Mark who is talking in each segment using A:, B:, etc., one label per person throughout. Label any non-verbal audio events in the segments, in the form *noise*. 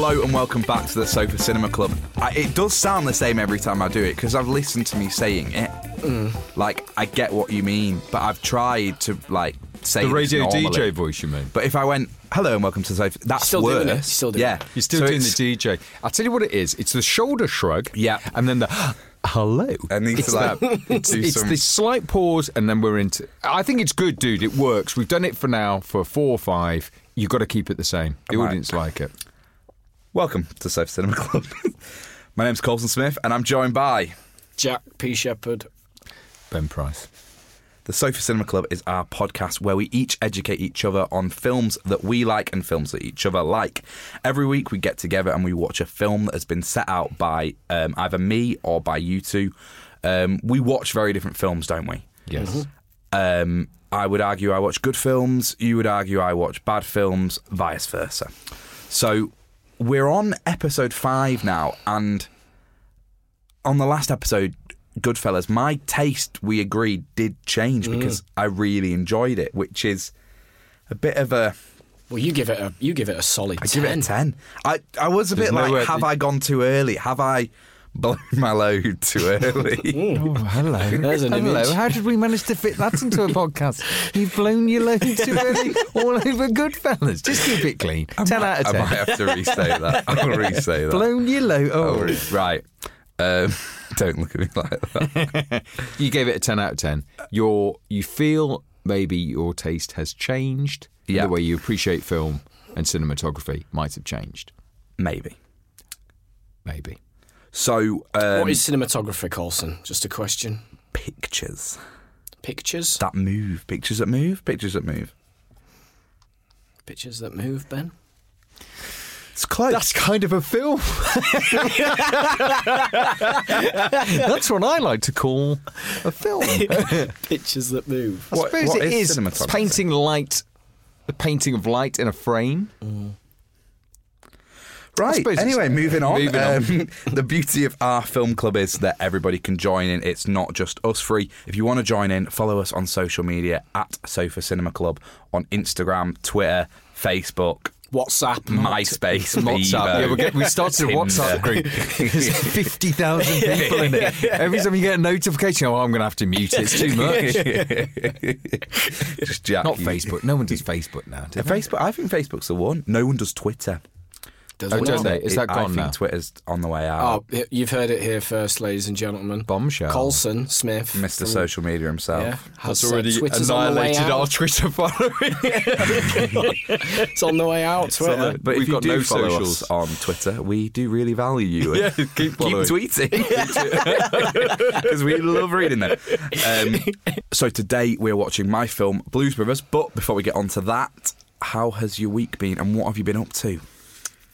A: Hello and welcome back to the Sofa Cinema Club. I, it does sound the same every time I do it because I've listened to me saying it.
B: Mm.
A: Like I get what you mean, but I've tried to like say
B: The radio
A: normally.
B: DJ voice, you mean?
A: But if I went hello and welcome to the Sofa, that's
C: Still
A: worse.
C: doing it, still doing
A: yeah,
C: it.
B: You're still
A: So
B: doing the DJ. I'll tell you what it is. It's the shoulder shrug.
A: Yeah.
B: And then the *gasps* hello.
A: And need
B: it's
A: to, like.
B: It's, *laughs*
A: do
B: it's
A: some-
B: this slight pause, and then we're into. I think it's good, dude. It works. We've done it for now for four or five. You've got to keep it the same. The
A: Right.
B: audience like it.
A: Welcome to Sofa Cinema Club. *laughs* My name's Colson Smith, and I'm joined by
C: Jack P. Shepherd.
B: Ben Price.
A: The Sofa Cinema Club is our podcast where we each educate each other on films that we like and films that each other like. Every week we get together and we watch a film that has been set out by um, either me or by you two. Um, we watch very different films, don't we?
B: Yes.
A: Um, I would argue I watch good films. You would argue I watch bad films, vice versa. So we're on episode five now, and on the last episode, Goodfellas, my taste, we agreed, did change hmm. because I really enjoyed it, which is a bit of a.
C: Well, you give it a you give it a solid
A: I
C: 10.
A: give it a ten. I I was a
B: There's
A: bit like,
B: nowhere-
A: have I gone too early? Have I blown my load too early? *laughs*
B: Oh, hello. *laughs*
C: There's an
B: hello.
C: image.
B: How did we manage to fit that into a podcast? You've blown your load too early all over Goodfellas. Just keep it clean. 10 out of
A: I
B: 10.
A: might have to restate that. I'll restate that.
B: Blown your load.
A: Oh,
B: Oh,
A: right. Um, *laughs* don't look at me like that.
B: You gave it a 10 out of 10. Your, you feel maybe your taste has changed.
A: Yeah.
B: The way you appreciate film and cinematography might have changed.
A: Maybe.
B: Maybe.
A: So, um,
C: what is cinematography, Colson? Just a question.
A: pictures
C: Pictures?
A: that move? Pictures that move? Pictures that move.
C: Pictures that move, Ben?
A: It's close.
B: That's kind of a film. *laughs* That's what I like to call a film. *laughs*
C: Pictures that move.
A: What-
B: suppose
A: what
B: it
A: is
B: is
A: cinematography?
B: painting light, the painting of light in a frame.
A: Right. Anyway, moving on.
B: Moving on.
A: Um, *laughs* the beauty of our film club is that everybody can join in. It's not just us free. If you want to join in, follow us on social media at Sofa Cinema Club on Instagram, Twitter, Facebook,
C: WhatsApp.
A: MySpace, *laughs*
B: WhatsApp. Yeah, we, get, we started a WhatsApp group. There's *laughs* 50,000 people in it. Every time you get a notification, oh, I'm going to have to mute it. It's too much.
A: Just Jack.
B: Not
A: you-
B: Facebook. No one does Facebook now. Do
A: Uh. Facebook. I think Facebook's the one. No one does Twitter.
C: Does
B: Oh,
C: one
B: don't
C: not?
B: they? Is that
A: I
B: gone
A: think
B: now?
A: Twitter's on the way
C: Oh,
A: out.
C: y- you've heard it here first, ladies and gentlemen.
B: Bombshell.
C: Colson Smith.
A: Mr.
C: from-
A: Social Media himself.
C: Yeah, has
B: That's already
C: Twitter's on the way
B: annihilated our Twitter following. *laughs*
C: It's on the way out. Twitter.
A: But
B: We've
A: if you
B: got
A: do
B: no
A: follow
B: socials.
A: us on Twitter, we do really value you. *laughs*
B: Yeah, keep
A: keep
B: following.
A: tweeting *laughs* because we love reading them. Um, so today we're watching my film Blues Brothers. But before we get on to that, how has your week been, and what have you been up to?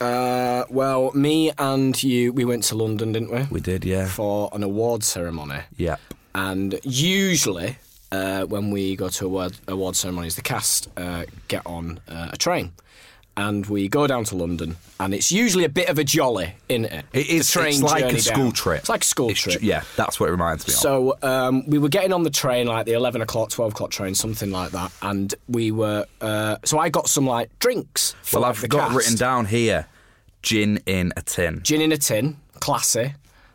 C: Uh, well, me and you, we went to London, didn't we?
A: We did, yeah,
C: For an award ceremony.
A: yeah.
C: And usually, uh, when we go to award, award ceremonies, the cast uh, get on uh, a train. And we go down to London, and it's usually a bit of a jolly, in it?
A: It is.
C: The train
A: it's like a school
C: down.
A: trip.
C: It's like a school
A: It's
C: trip.
A: tr- yeah, that's what it reminds me of.
C: So um, we were getting on the train, like the eleven o'clock, twelve o'clock train, something like that, and we were. Uh, so I got some like drinks. For,
A: well,
C: like,
A: I've got
C: cast.
A: written down here: gin in a tin.
C: gin in a tin, classy.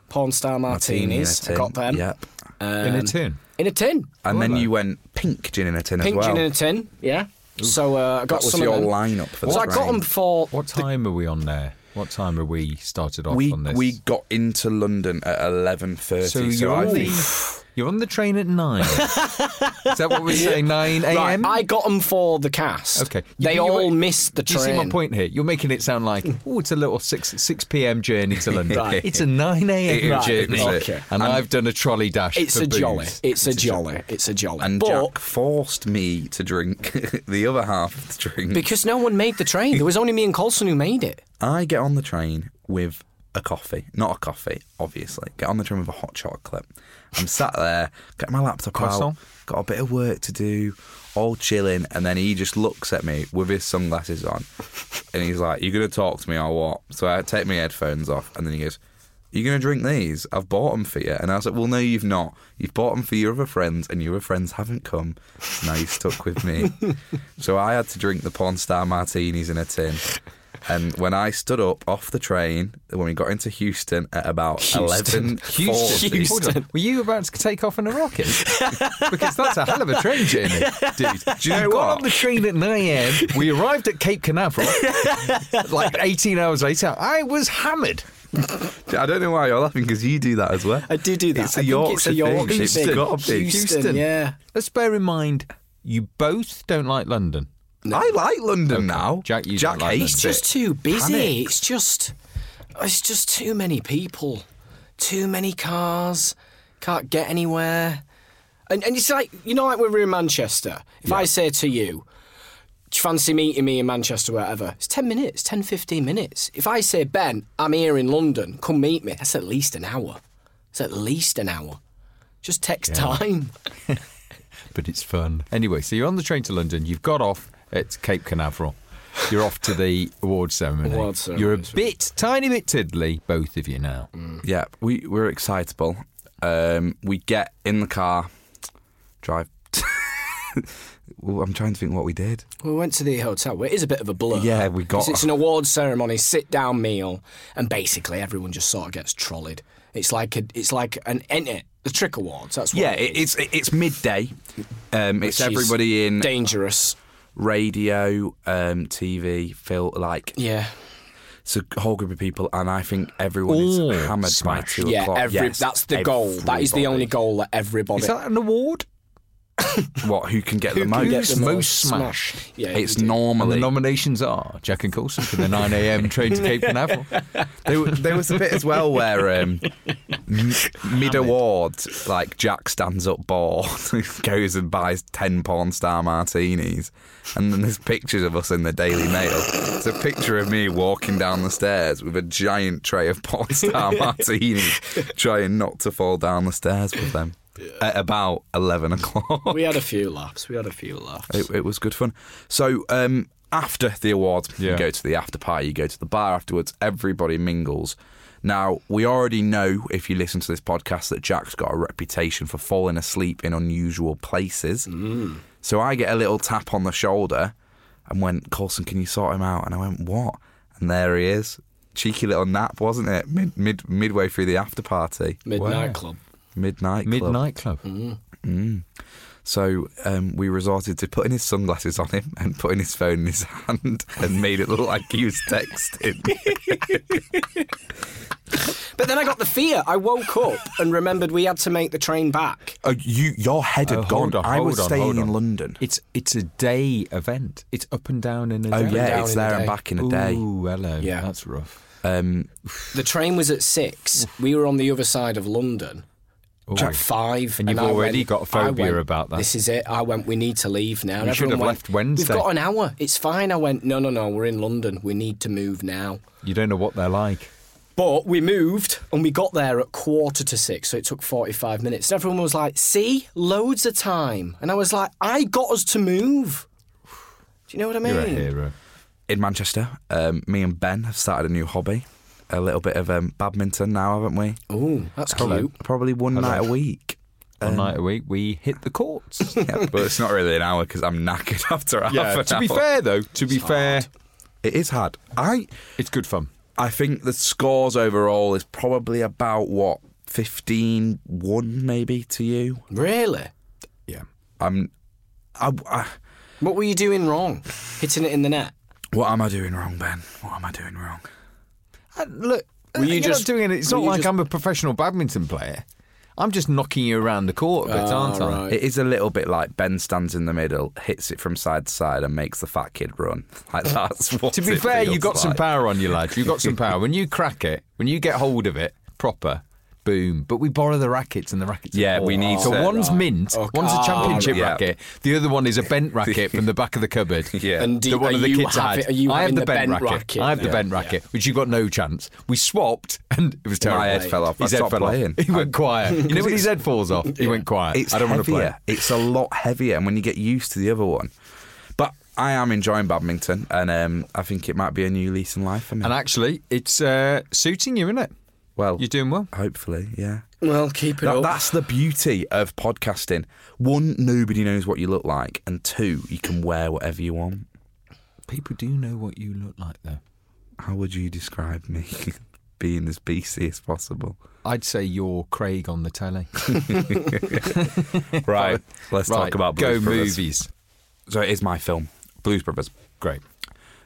C: porn star martinis.
A: Martini in
C: got them.
A: Yep.
B: in a tin.
C: In a tin.
A: And then
B: Righto.
A: you went pink gin in a tin
C: Pink
A: as well.
C: gin in a tin. Yeah. So uh, I got
A: that was
C: some
A: your
C: of them.
A: lineup for the
C: So I got them for.
B: What time are we on there? What time are we started off
A: we
B: on this?
A: we got into London at eleven thirty.
B: so
A: So,
B: you're,
A: I
B: on
A: think
B: the, you're on the train at nine. Is that what we're saying? *laughs* Nine
C: Right,
B: a.m.
C: I got them for the cast.
B: Okay.
C: They
B: You- you-
C: all missed the
B: train. you see my point here? You're making it sound like, *laughs* oh, it's a little six six p.m. journey to London.
C: Right. *laughs*
B: It's a nine a.m.
A: It is,
B: journey,
C: okay.
B: and I've done a trolley dash.
C: It's
B: for
C: a jolly.
B: booze.
C: It's a jolly. It's a jolly.
A: and
C: but
A: Jack forced me to drink the other half of the drink.
C: because no one made the train, there was only me and Colson who made it.
A: I get on the train with a coffee, not a coffee, obviously. Get on the train with a hot chocolate. I'm sat there, get my laptop
B: Croissant?
A: out, got a bit of work to do, all chilling, and then he just looks at me with his sunglasses on, and he's like, "You're gonna talk to me or what?" So I take my headphones off, and then he goes. "You're gonna drink these? I've bought them for you, and I was like, "Well, no, you've not. You've bought them for your other friends, and your other friends haven't come. Now you're stuck with me." *laughs* so I had to drink the porn star martinis in a tin. And when I stood up off the train, when we got into Houston at about
C: Houston.
A: eleven
B: Houston.
A: forty,
B: Hold on. Were you about to take off in a rocket? *laughs* because that's a hell of a train journey, dude.
A: Do you know
B: got
A: what?
B: on the train at 9 a.m. We arrived at Cape Canaveral *laughs* like 18 hours later. I was hammered.
A: I don't know why you're laughing because you do that as well.
C: I do do that.
A: It's a
C: I think
A: Yorkshire
C: it's a Yorkshire
A: thing. It's
C: thing.
A: got to be.
C: Houston, yeah.
B: Let's bear in mind, you both don't like London.
A: I like London now.
B: Jack, you
A: Jack
B: don't like
C: It's just too busy.
A: Panic.
C: It's just, it's just too many people, too many cars. Can't get anywhere. And, and it's like you know, like when we're in Manchester. If I say to you, "Do you fancy meeting me in Manchester, wherever? It's ten minutes, 10, 15 minutes. If I say, "Ben, I'm here in London, come meet me," that's at least an hour. It's at least an hour. Just takes time. *laughs*
B: but it's fun. Anyway, so you're on the train to London. You've got off at Cape Canaveral. You're off to the award ceremony.
C: Award
B: You're a bit, tiny bit tiddly, both of you now.
A: Yeah, we we're excitable. Um, we get in the car, drive. *laughs* well, I'm trying to think what we did.
C: We went to the hotel. It is a bit of a blur.
A: Yeah, we got-
C: It's an award ceremony, sit down meal, and basically everyone just sort of gets trolled. It's like a, it's like an ent- the trick awards. That's what
A: Yeah,
C: it
A: it,
C: is.
A: it's it's midday. Um, it's
C: Which is
A: everybody in
C: dangerous.
A: Radio, um, TV, film, like
C: Yeah,
A: it's a whole group of people, and I think everyone is
B: All
A: hammered by two
C: yeah.
A: o'clock.
C: Every
A: Yes,
C: that's the goal. That is the only goal that everybody.
B: Is that an award?
A: What? Who can get
C: Who
A: the most?
C: get
B: Who's
C: the
B: most
C: most
B: smashed?
C: smashed? Yeah,
A: it's
C: you do.
B: And the nominations are Jack and Colson for the 9 a.m. train to Cape Canaveral.
A: there, there was a bit as well where um, mid awards, like Jack stands up bored, *laughs* goes and buys ten porn star martinis, and then there's pictures of us in the Daily Mail. It's a picture of me walking down the stairs with a giant tray of porn star *laughs* martinis, trying not to fall down the stairs with them. At about eleven o'clock.
C: We had a few laughs. We had a few laughs.
A: It, it was good fun. So um, after the awards,
B: Yeah.
A: you go to the after party, you go to the bar afterwards. Everybody mingles. Now we already know, if you listen to this podcast, that Jack's got a reputation for falling asleep in unusual places. So I get a little tap on the shoulder and went, "Colson, can you sort him out?" And I went, "What?" And there he is. Cheeky little nap, wasn't it? Mid, mid midway through the after party,
C: Midnight
B: Wow.
C: Club.
A: Midnight. club.
B: Midnight Club.
A: So um, we resorted to putting his sunglasses on him and putting his phone in his hand and made it look like he was texting. *laughs*
C: But then I got the fear. I woke up and remembered we had to make the train back.
A: oh, you, your head had
B: Oh,
A: gone.
B: on,
A: I was
B: on,
A: staying in. London.
B: It's it's a day event. It's up and down in a
A: oh
B: day.
A: Oh
C: yeah,
A: it's there and back in a day.
B: Ooh, hello.
C: Yeah.
B: That's rough.
A: Um,
C: The train was at six. We were on the other side of London. At five,
B: And you've
C: I
B: already
C: went-
B: got a phobia
C: went,
B: about that.
C: This is it. I went. We need to leave now.
B: You should have
C: went,
B: left Wednesday.
C: We've got an hour. It's fine. I went. No, no, no. We're in London. We need to move now.
B: You don't know what they're like.
C: But we moved and we got there at quarter to six, so it took 45 minutes. And everyone was like, see, loads of time. And I was like, I got us to move. Do you know what I mean?
B: You're a hero.
A: in Manchester, um, me and Ben have started a new hobby. A little bit of um, badminton now, haven't we?
C: Oh, that's
B: Hello.
C: cute.
A: Probably one night a week.
B: One night a week, we hit the courts. *laughs*
A: Yeah, but it's not really an hour because I'm knackered *laughs* after half
B: yeah.
A: an
B: To be fair, though, to be fair,
A: it is hard. I
B: it's good fun.
A: I think the scores overall is probably about what 15 1 maybe to you.
C: Really?
B: Yeah.
A: I'm. I, I,
C: What were you doing wrong? Hitting it in the net?
A: what am I doing wrong, Ben? What am I doing wrong?
B: Uh, look,
C: Were you
B: you're
C: just-
B: not doing it. It's not like
C: just-
B: I'm a professional badminton player. I'm just knocking you around the court a bit,
C: Ah,
B: aren't I?
C: right.
A: It is a little bit like Ben stands in the middle, hits it from side to side, and makes the fat kid run. *laughs* Like that's *laughs* what.
B: To be
A: it
B: fair, you
A: feels
B: got some power on you, lad. You've got some power. When you crack it, when you get hold of it proper, boom. But we borrow the rackets, and the rackets. are
A: Yeah, we need
B: So
A: to-
B: one's mint,
C: Oh,
B: one's a
C: ah,
B: championship
A: yeah.
B: racket. The other one is a bent *laughs* racket from the back of the cupboard. *laughs*
A: Yeah.
C: And do,
B: that one
C: are
B: of the
C: you
B: kids
C: have
B: had.
C: it- are you
B: I have
C: having
B: the, bent, racket.
C: racket?
B: I have the
C: Yeah.
B: bent racket, which you got no chance. We swapped, and it was terrible.
A: My head fell off. I
B: His head
A: stopped
B: fell
A: playing.
B: off. *laughs* He went
A: I-
B: quiet. You know when his head falls off? He went quiet.
A: It's
B: I don't want to
A: heavier.
B: play.
A: It's a lot heavier, and when you get used to the other one, but I am enjoying badminton, and um, I think it might be a new lease in life for me.
B: And actually, it's uh, suiting you, isn't it?
A: Well,
B: You're doing well.
A: hopefully, yeah.
C: Well, keep it
A: That,
C: up.
A: that's the beauty of podcasting. One, nobody knows what you look like, and two, you can wear whatever you want.
B: People do know what you look like, though.
A: How would you describe me? *laughs* Being as BC as possible.
B: I'd say you're Craig on the telly. *laughs* *laughs*
A: Right. Let's talk about Blues
B: go
A: Brothers.
B: movies.
A: So it is my film, Blues Brothers.
B: Great.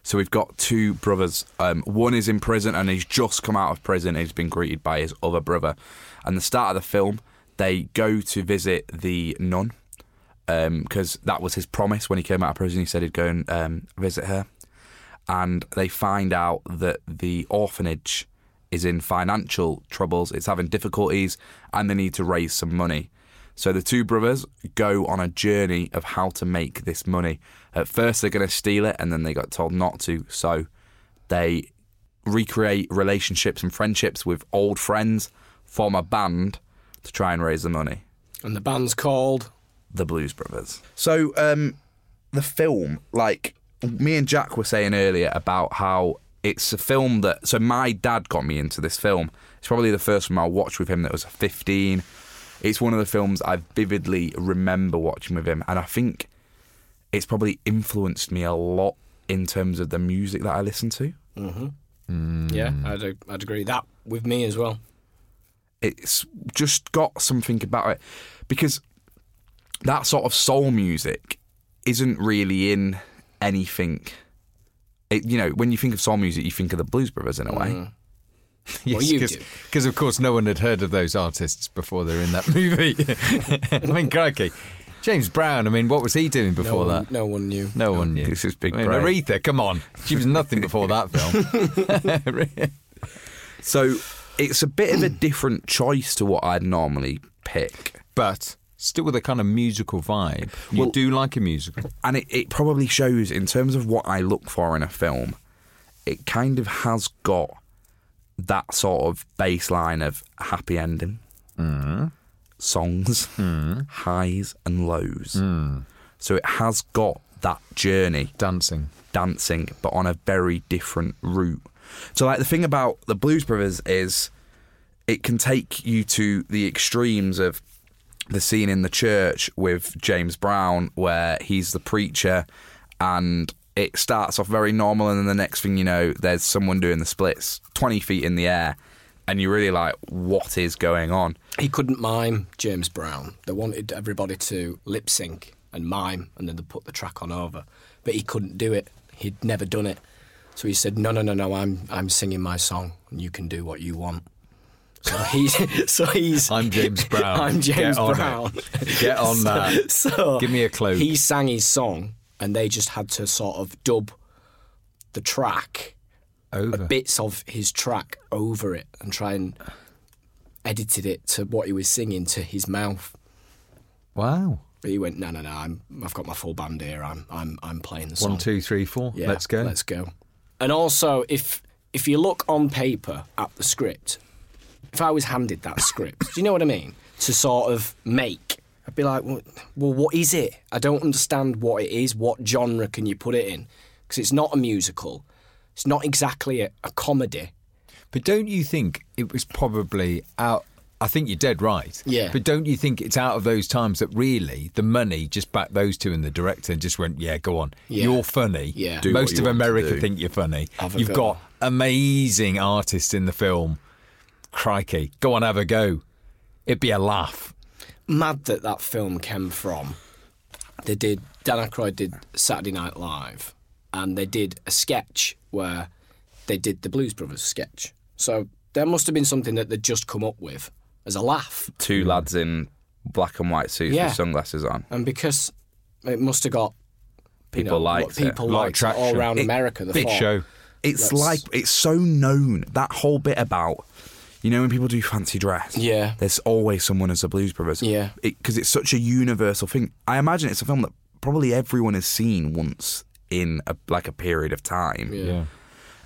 A: So we've got two brothers. Um, one is in prison and he's just come out of prison. He's been greeted by his other brother. And the start of the film, they go to visit the nun because that was his promise when he came out of prison. He said he'd go and um, visit her. And they find out that the orphanage is in financial troubles. It's having difficulties and they need to raise some money. So the two brothers go on a journey of how to make this money. At first, they're going to steal it, and then they got told not to. So they recreate relationships and friendships with old friends, form a band to try and raise the money.
C: and the band's called.
A: The Blues Brothers. So um, the film, like me and Jack were saying earlier about how it's a film that. So my dad got me into this film. It's probably the first film I watched with him that was 15. It's one of the films I vividly remember watching with him, and I think it's probably influenced me a lot in terms of the music that I listen to. Mm-hmm. Mm.
C: Yeah, I'd, I'd agree that with me as well.
A: it's just got something about it because that sort of soul music isn't really in anything. It, you know, when you think of soul music, you think of the Blues Brothers in a way. Mm. *laughs*
B: Yes,
C: you do.
B: Because, of course, no one had heard of those artists before they're in that *laughs* movie. *laughs* I mean, crikey. James Brown, I mean, what was he doing
C: No
B: before
C: one,
B: that?
C: no one knew.
B: No one knew.
A: This is Big
B: I mean, Aretha, come on. She was nothing before that film. *laughs* *laughs*
A: So it's a bit of a different choice to what I'd normally pick.
B: but still with a kind of musical vibe. You
A: Well-
B: do like a musical.
A: And it, it probably shows in terms of what I look for in a film, it kind of has got that sort of baseline of happy ending, mm-hmm. Songs, hmm. highs and lows. Hmm. So it has got that journey,
B: Dancing.
A: dancing, but on a very different route. So, like, the thing about the Blues Brothers is it can take you to the extremes of the scene in the church with James Brown, where he's the preacher, and it starts off very normal, and then the next thing you know, there's someone doing the splits 20 feet in the air, and you're really like, what is going on?
C: He couldn't mime James Brown. They wanted everybody to lip sync and mime, and then they put the track on over. But he couldn't do it. He'd never done it. So he said, "No, no, no, no. I'm I'm singing my song, and you can do what you want." So he's *laughs* so he's
B: I'm James *laughs* Brown.
C: I'm
B: Get
C: James
B: it.
C: Brown.
B: Get on
C: So-
B: that.
C: So
B: Give me a cloak.
C: He sang his song, and they just had to sort of dub the track
B: Over.
C: bits of his track over it and try and edited it to what he was singing to his mouth.
B: Wow.
C: But he went, no, no, no. I'm, I've got my full band here. I'm, I'm, I'm playing the song.
B: One, two, three, four.
C: Yeah,
B: Let's go.
C: Let's go. And also, if if you look on paper at the script, if I was handed that *laughs* script, do you know what I mean? To sort of make, I'd be like, well, well, what is it? I don't understand what it is. What genre can you put it in? Because it's not a musical. It's not exactly a, a comedy.
B: But don't you think it was probably out? I think you're dead right.
C: Yeah.
B: But don't you think it's out of those times that really the money just backed those two and the director and just went, yeah, go on.
C: Yeah.
B: You're funny.
C: Yeah.
A: Do
B: Most of America think you're funny.
C: Have a
B: You've
C: go.
B: got amazing artists in the film, crikey, go on, have a go. It'd be a laugh.
C: Mad that that film came from. They did. Dan Aykroyd did Saturday Night Live, and they did a sketch where they did the Blues Brothers sketch. So there must have been something that they'd just come up with as a laugh,
A: Two lads in black and white suits
C: Yeah.
A: with sunglasses on.
C: and because it must have got you
A: People
C: know,
A: liked
C: people
B: A lot
C: liked all around
A: It-
C: America. The
B: Big
C: thought,
B: show.
A: It's
C: Let's-
A: like it's so known that whole bit about you know when people do fancy dress.
C: Yeah.
A: there's always someone as a Blues Brothers.
C: Yeah.
A: because it's such a universal thing. I imagine it's a film that probably everyone has seen once in a, like a period of time.
B: Yeah.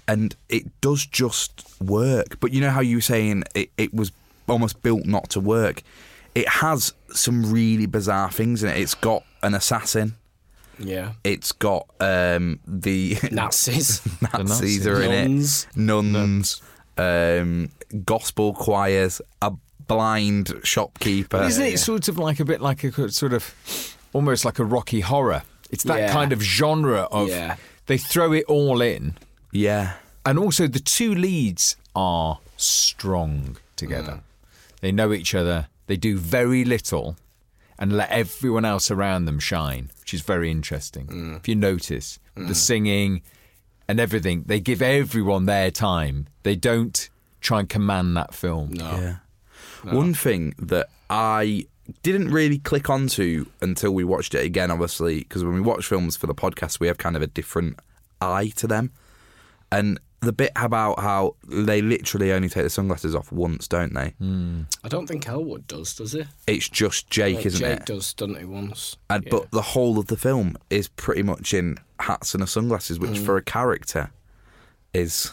A: and it does just work. But you know how you were saying it, it was almost built not to work. It has some really bizarre things in it. It's got an assassin.
C: Yeah,
A: It's got um, the *laughs* *laughs*
C: Nazis.
A: Nazis are in
C: Nuns.
A: it. Nuns. Um, gospel choirs. A blind shopkeeper.
B: Isn't it sort of like a bit like a sort of almost like a Rocky horror? It's that
C: Yeah.
B: kind of genre of
C: Yeah.
B: they throw it all in,
A: Yeah.
B: and also the two leads are strong together. Mm. They know each other. They do very little and let everyone else around them shine, which is very interesting. Mm. If you notice the mm. singing and everything, they give everyone their time. They don't try and command that film.
C: No.
A: Yeah. One thing that I didn't really click onto until we watched it again, obviously, because when we watch films for the podcast, we have kind of a different eye to them. And the bit about how they literally only take the sunglasses off once, don't they?
C: I don't think Elwood does, does he?
A: It's just Jake,
C: Like
A: isn't
C: Jake
A: it?
C: Jake does, doesn't he? Once.
A: And,
C: Yeah.
A: But the whole of the film is pretty much in hats and sunglasses,
C: Mm.
A: which for a character is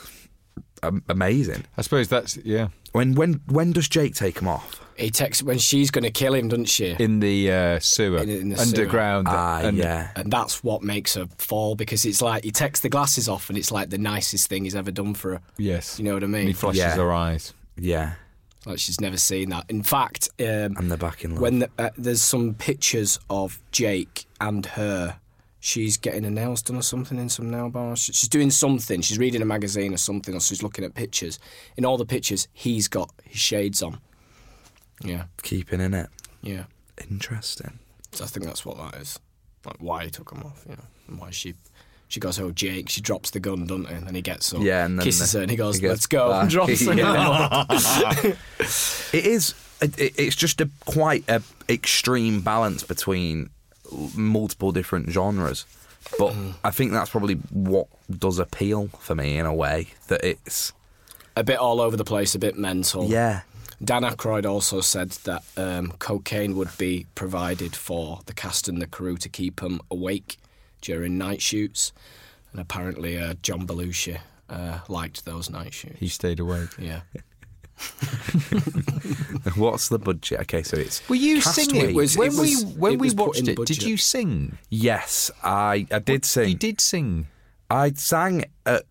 A: amazing.
B: I suppose that's yeah.
A: When when when does Jake take them off?
C: He texts when she's going to kill him, doesn't she?
B: in the uh, sewer,
C: In- in the
B: underground.
A: Ah,
B: and-
A: yeah.
C: and that's what makes her fall because it's like he takes the glasses off and it's like the nicest thing he's ever done for her.
B: Yes,
C: You know what I
B: And
C: mean?
B: he flushes
A: Yeah.
B: her eyes.
A: Yeah.
C: Like she's never seen that. In fact, um,
A: And they're back in love.
C: when the, uh, there's some pictures of Jake and her, she's getting her nails done or something in some nail bars. She's doing something. She's reading a magazine or something, or she's looking at pictures. In all the pictures, he's got his shades on. Yeah,
A: Keeping in it.
C: yeah.
A: Interesting.
C: So I think that's what that is. Like why he took him off, you know, and why she. She goes, oh Jake. She drops the gun, doesn't he? And then he gets up,
A: Yeah, and then
C: kisses
A: the-
C: her, and he goes,
A: he
C: "Let's go."
A: back.
C: And drops. *laughs*
A: Yeah. *laughs* It is. It, it- it's just a quite a extreme balance between multiple different genres, but
C: Mm.
A: I think that's probably what does appeal for me in a way that it's
C: a bit all over the place, a bit mental.
A: yeah.
C: Dan Aykroyd also said that um, cocaine would be provided for the cast and the crew to keep them awake during night shoots, and apparently uh, John Belushi uh, liked those night shoots.
B: He stayed awake.
C: Yeah, *laughs*
A: What's the budget? Okay, so it's
B: Were you singing
C: It was-
B: when
C: it
B: we when
C: it
B: we watched it?
C: budget.
B: Did you sing?
A: Yes, I I did sing.
B: You did sing.
A: I sang at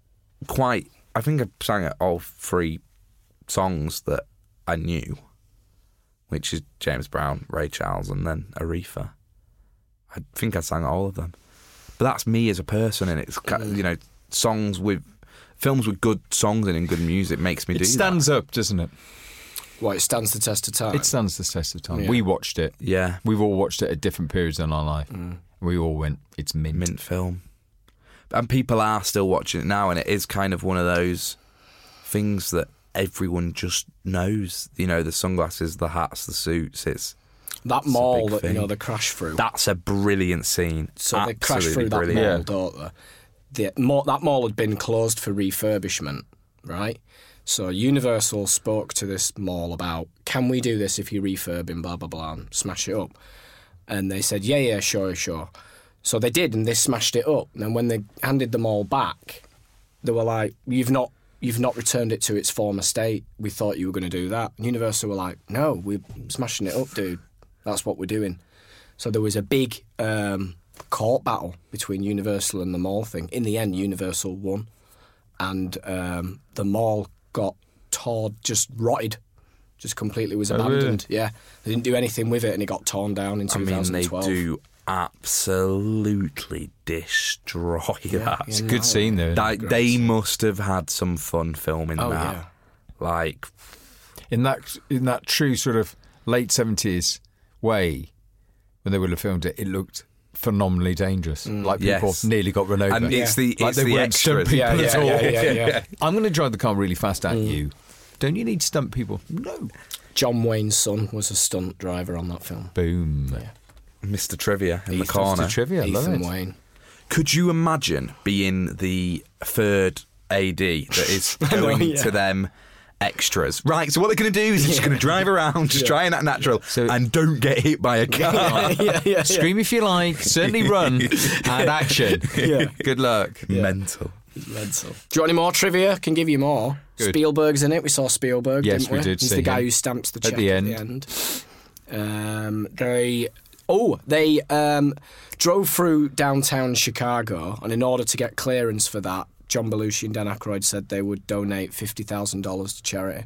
A: quite. I think I sang at all three songs that I knew, which is James Brown, Ray Charles, and then Aretha. I think I sang all of them, but that's me as a person, and it's
B: Mm.
A: you know songs with films with good songs and in and good music makes me
B: It
A: do It It
B: stands up, doesn't it?
C: well, it stands the test of time.
B: It stands the test of time.
C: Yeah.
B: We watched it.
A: Yeah,
B: We've all watched it at different periods in our life. We all went, it's mint.
A: mint film, and people are still watching it now, and it is kind of one of those things that everyone just knows. You know, the sunglasses, the hats, the suits. It's
C: that mall that you know
A: thing.
C: they crash through.
A: That's a brilliant scene.
C: so they crash
A: Absolutely
C: through that
A: brilliant.
C: mall, don't they? The, mall, that mall had been closed for refurbishment, right? So Universal spoke to this mall about, can we do this if you refurb and blah blah blah and smash it up? And they said, yeah, yeah, sure, sure. So they did, and they smashed it up. And then when they handed them all back, they were like, "You've not, you've not returned it to its former state. We thought you were going to do that." And Universal were like, "No, we're smashing it up, dude. That's what we're doing." So there was a big um, court battle between Universal and the mall thing. In the end, Universal won, and um, the mall got torn, just rotted, just completely was
B: Oh, really?
C: abandoned. Yeah, they didn't do anything with it, and it got torn down in
A: I mean, they
C: 2012.
A: do absolutely destroy that.
B: It's a good scene though.
A: Like, they must have had some fun filming
C: Oh,
A: that.
C: yeah.
A: Like,
B: in that in that true sort of late seventies way, when they would have filmed it, it looked phenomenally dangerous. Mm. Like people
A: Yes.
B: nearly got run over.
A: and it's the
B: like
A: it's
B: they
A: the
B: weren't stunt people
C: Yeah,
B: at
C: yeah,
B: all.
C: yeah, yeah, yeah. *laughs*
B: I'm going to drive the car really fast at mm. you. Don't you need stunt people? No.
C: John Wayne's son was a stunt driver on that film.
B: Boom.
A: Mr. Trivia in the corner.
B: Mr. Trivia, I love
C: Ethan
B: it.
C: Wayne.
A: Could you imagine being the third AD that is *laughs*
C: know,
A: going
C: yeah.
A: to them extras? Right, so what they're going to do is they're just going to drive around, just try and act natural,
B: So-
A: and don't get hit by a car. *laughs*
C: yeah, yeah,
B: Scream if you like. Certainly *laughs* run and action.
C: Yeah.
B: Good luck.
A: Mental.
C: Mental. Do you want any more trivia? Can give you more.
B: Good.
C: Spielberg's in it. We saw Spielberg.
B: Yes,
C: didn't
B: we
C: we
B: did
C: He's
B: see
C: the guy
B: him.
C: who stamps the
B: At
C: check
B: the
C: at the end. Um, they oh they um, drove through downtown Chicago, and in order to get clearance for that, John Belushi and Dan Aykroyd said they would donate fifty thousand dollars to charity.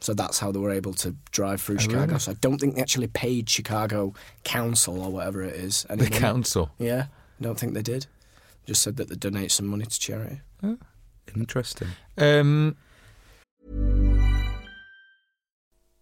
C: So that's how they were able to drive through Chicago. So I don't think they actually paid Chicago Council or whatever it is. any
B: The
C: money.
B: council.
C: Yeah, I don't think they did. Just said that they donate some money to charity.
A: Interesting.
B: Um,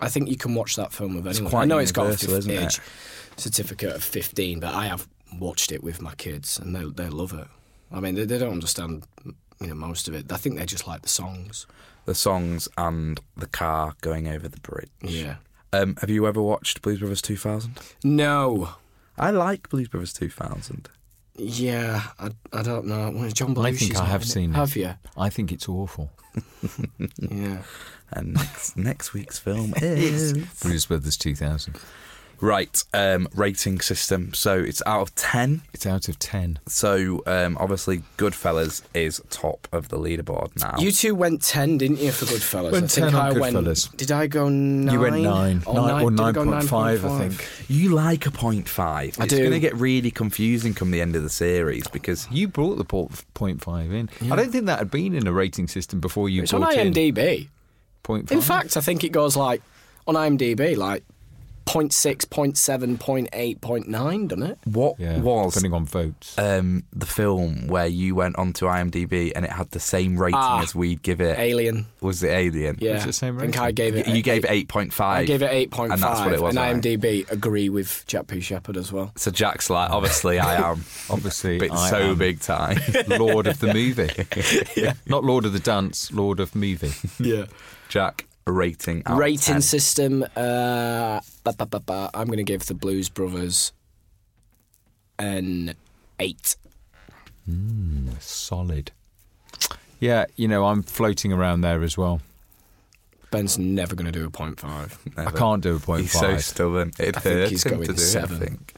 C: I think you can watch that film with anyone. I know it's got a
A: universal,
C: fif-
A: isn't it?
C: age certificate of 15, but I have watched it with my kids and they they love it. I mean, they, they don't understand you know most of it. I think they just like the songs.
A: the songs and the car going over the bridge.
C: Yeah.
A: Um, have you ever watched Blues Brothers 2000?
C: No.
A: I like Blues Brothers 2000.
C: Yeah, I, I don't know. Well, John Belushi's
B: I think I have seen it.
C: Have you?
B: I think it's awful. *laughs*
C: Yeah.
A: And next, next week's film *laughs* is
B: Blues Brothers 2000.
A: Right. Um, rating system. So it's out of ten.
B: It's out of 10.
A: So um, obviously, Goodfellas is top of the leaderboard now.
C: You two went 10, didn't you, for Goodfellas?
B: Went
C: I think
B: 10 on
C: I went.
B: Goodfellas.
C: Did I go 9?
B: You went 9.
C: Or,
B: nine, or
C: I
B: 9.5, I think.
A: You like a point five.
C: I
A: it's
C: do.
A: going to get really confusing come the end of the series because
B: You brought the port, point 0.5 in. I don't think that had been in a rating system before you
C: It's on
B: brought in
C: IMDb.
B: point
C: In fact, I think it goes like on IMDb, like 0.6, 0.7, 0.8, 0.9, doesn't it?
A: What
B: Yeah,
A: was
B: depending on votes.
A: um, the film where you went onto IMDb and it had the same rating
C: Ah,
A: as we'd give it?
C: Alien.
A: Was it Alien?
C: Yeah.
B: the same
C: I think? I gave it.
A: You gave it 8.5.
C: I gave it 8.5.
A: And that's what it was.
C: And
A: right?
C: IMDb agree with Jack P. Shepherd as well.
A: So Jack's like, obviously I am. *laughs*
B: Obviously,
A: but
B: I
A: so
B: am
A: big time. *laughs*
B: Lord of the movie. *laughs* Not Lord of the dance, Lord of movie.
C: Yeah.
A: Jack, a rating. Out of
C: Rating
A: 10.
C: system. Uh, ba, ba, ba, ba. I'm going to give the Blues Brothers an 8.
B: Solid. Yeah, you know, I'm floating around there as well.
C: Ben's never going to do a 0.5.
B: I can't do a point
A: He's
B: five.
A: so stubborn. It
C: I think
A: hurts
C: he's
A: him
C: going
A: to do
C: seven.
A: it, I think.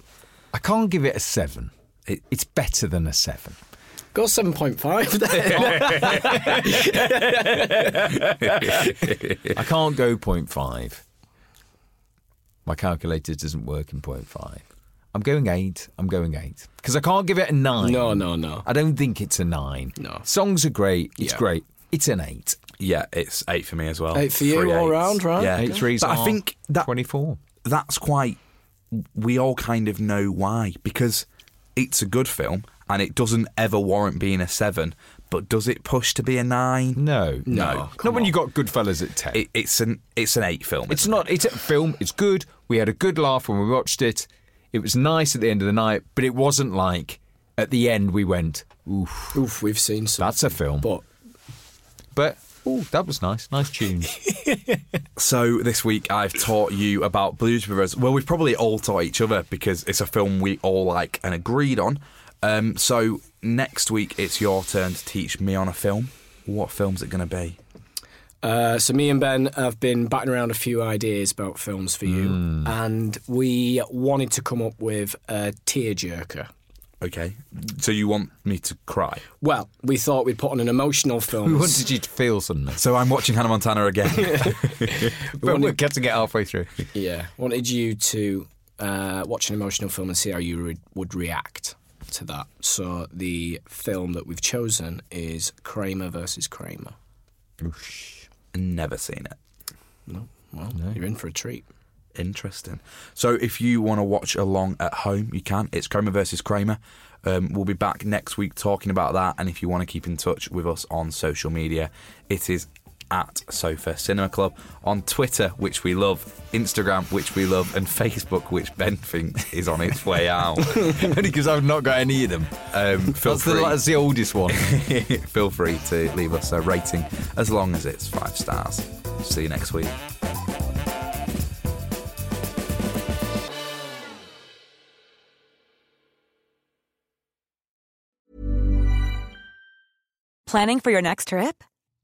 B: I can't give it a seven.
A: It-
B: it's better than a seven.
C: Go 7.5 then. *laughs*
B: I can't go point five. My calculator doesn't work in point five. I'm going eight. I'm going eight because I can't give it a nine.
C: no, no, no.
B: I don't think it's a nine.
C: No.
B: songs are great. It's
C: Yeah.
B: great. It's an eight.
A: Yeah, it's eight for me as well.
C: Eight for you
A: Three
C: all
A: eights.
C: round, right?
A: Yeah,
B: Eight threes
A: But I think that
B: twenty-four.
A: that's quite. We all kind of know why because it's a good film and it doesn't ever warrant being a seven. But does it push to be a nine?
B: No,
A: No,
B: Not when you got Goodfellas at ten.
A: It, it's an it's an eight film.
B: It's
A: isn't
B: not. It's a film. It's good. We had a good laugh when we watched it. It was nice at the end of the night, but it wasn't like at the end we went, "Oof,
C: Oof, we've seen some.
B: that's a film."
C: But
B: But oh, that was nice. Nice tune. *laughs*
A: So this week I've taught you about Blues Brothers. Well, we've probably all taught each other because it's a film we all like and agreed on. Um, so next week it's your turn to teach me on a film. What film's it going to be?
C: Uh, so me and Ben have been batting around a few ideas about films for you,
A: Hmm.
C: and we wanted to come up with a tearjerker.
A: Okay. So you want me to cry?
C: Well, we thought we'd put on an emotional *laughs* film.
B: we wanted you to feel something,
A: So I'm watching Hannah Montana again. *laughs* *laughs*
B: but we're getting it halfway through.
C: Yeah, wanted you to uh, watch an emotional film and see how you re- would react to that. So the film that we've chosen is Kramer versus Kramer.
A: Never seen it.
C: No, well, you're in for a treat.
A: Interesting. So if you want to watch along at home, you can. It's Kramer versus Kramer. Um, we'll be back next week talking about that. And if you want to keep in touch with us on social media, it is at Sofa Cinema Club on Twitter, which we love, Instagram, which we love, and Facebook, which Ben thinks is on its way out. *laughs*
B: Only because I've not got any of them.
A: Um, feel
B: That's the, that's the oldest one. *laughs*
A: feel free to leave us a rating as long as it's five stars. See you next week.
D: Planning for your next trip?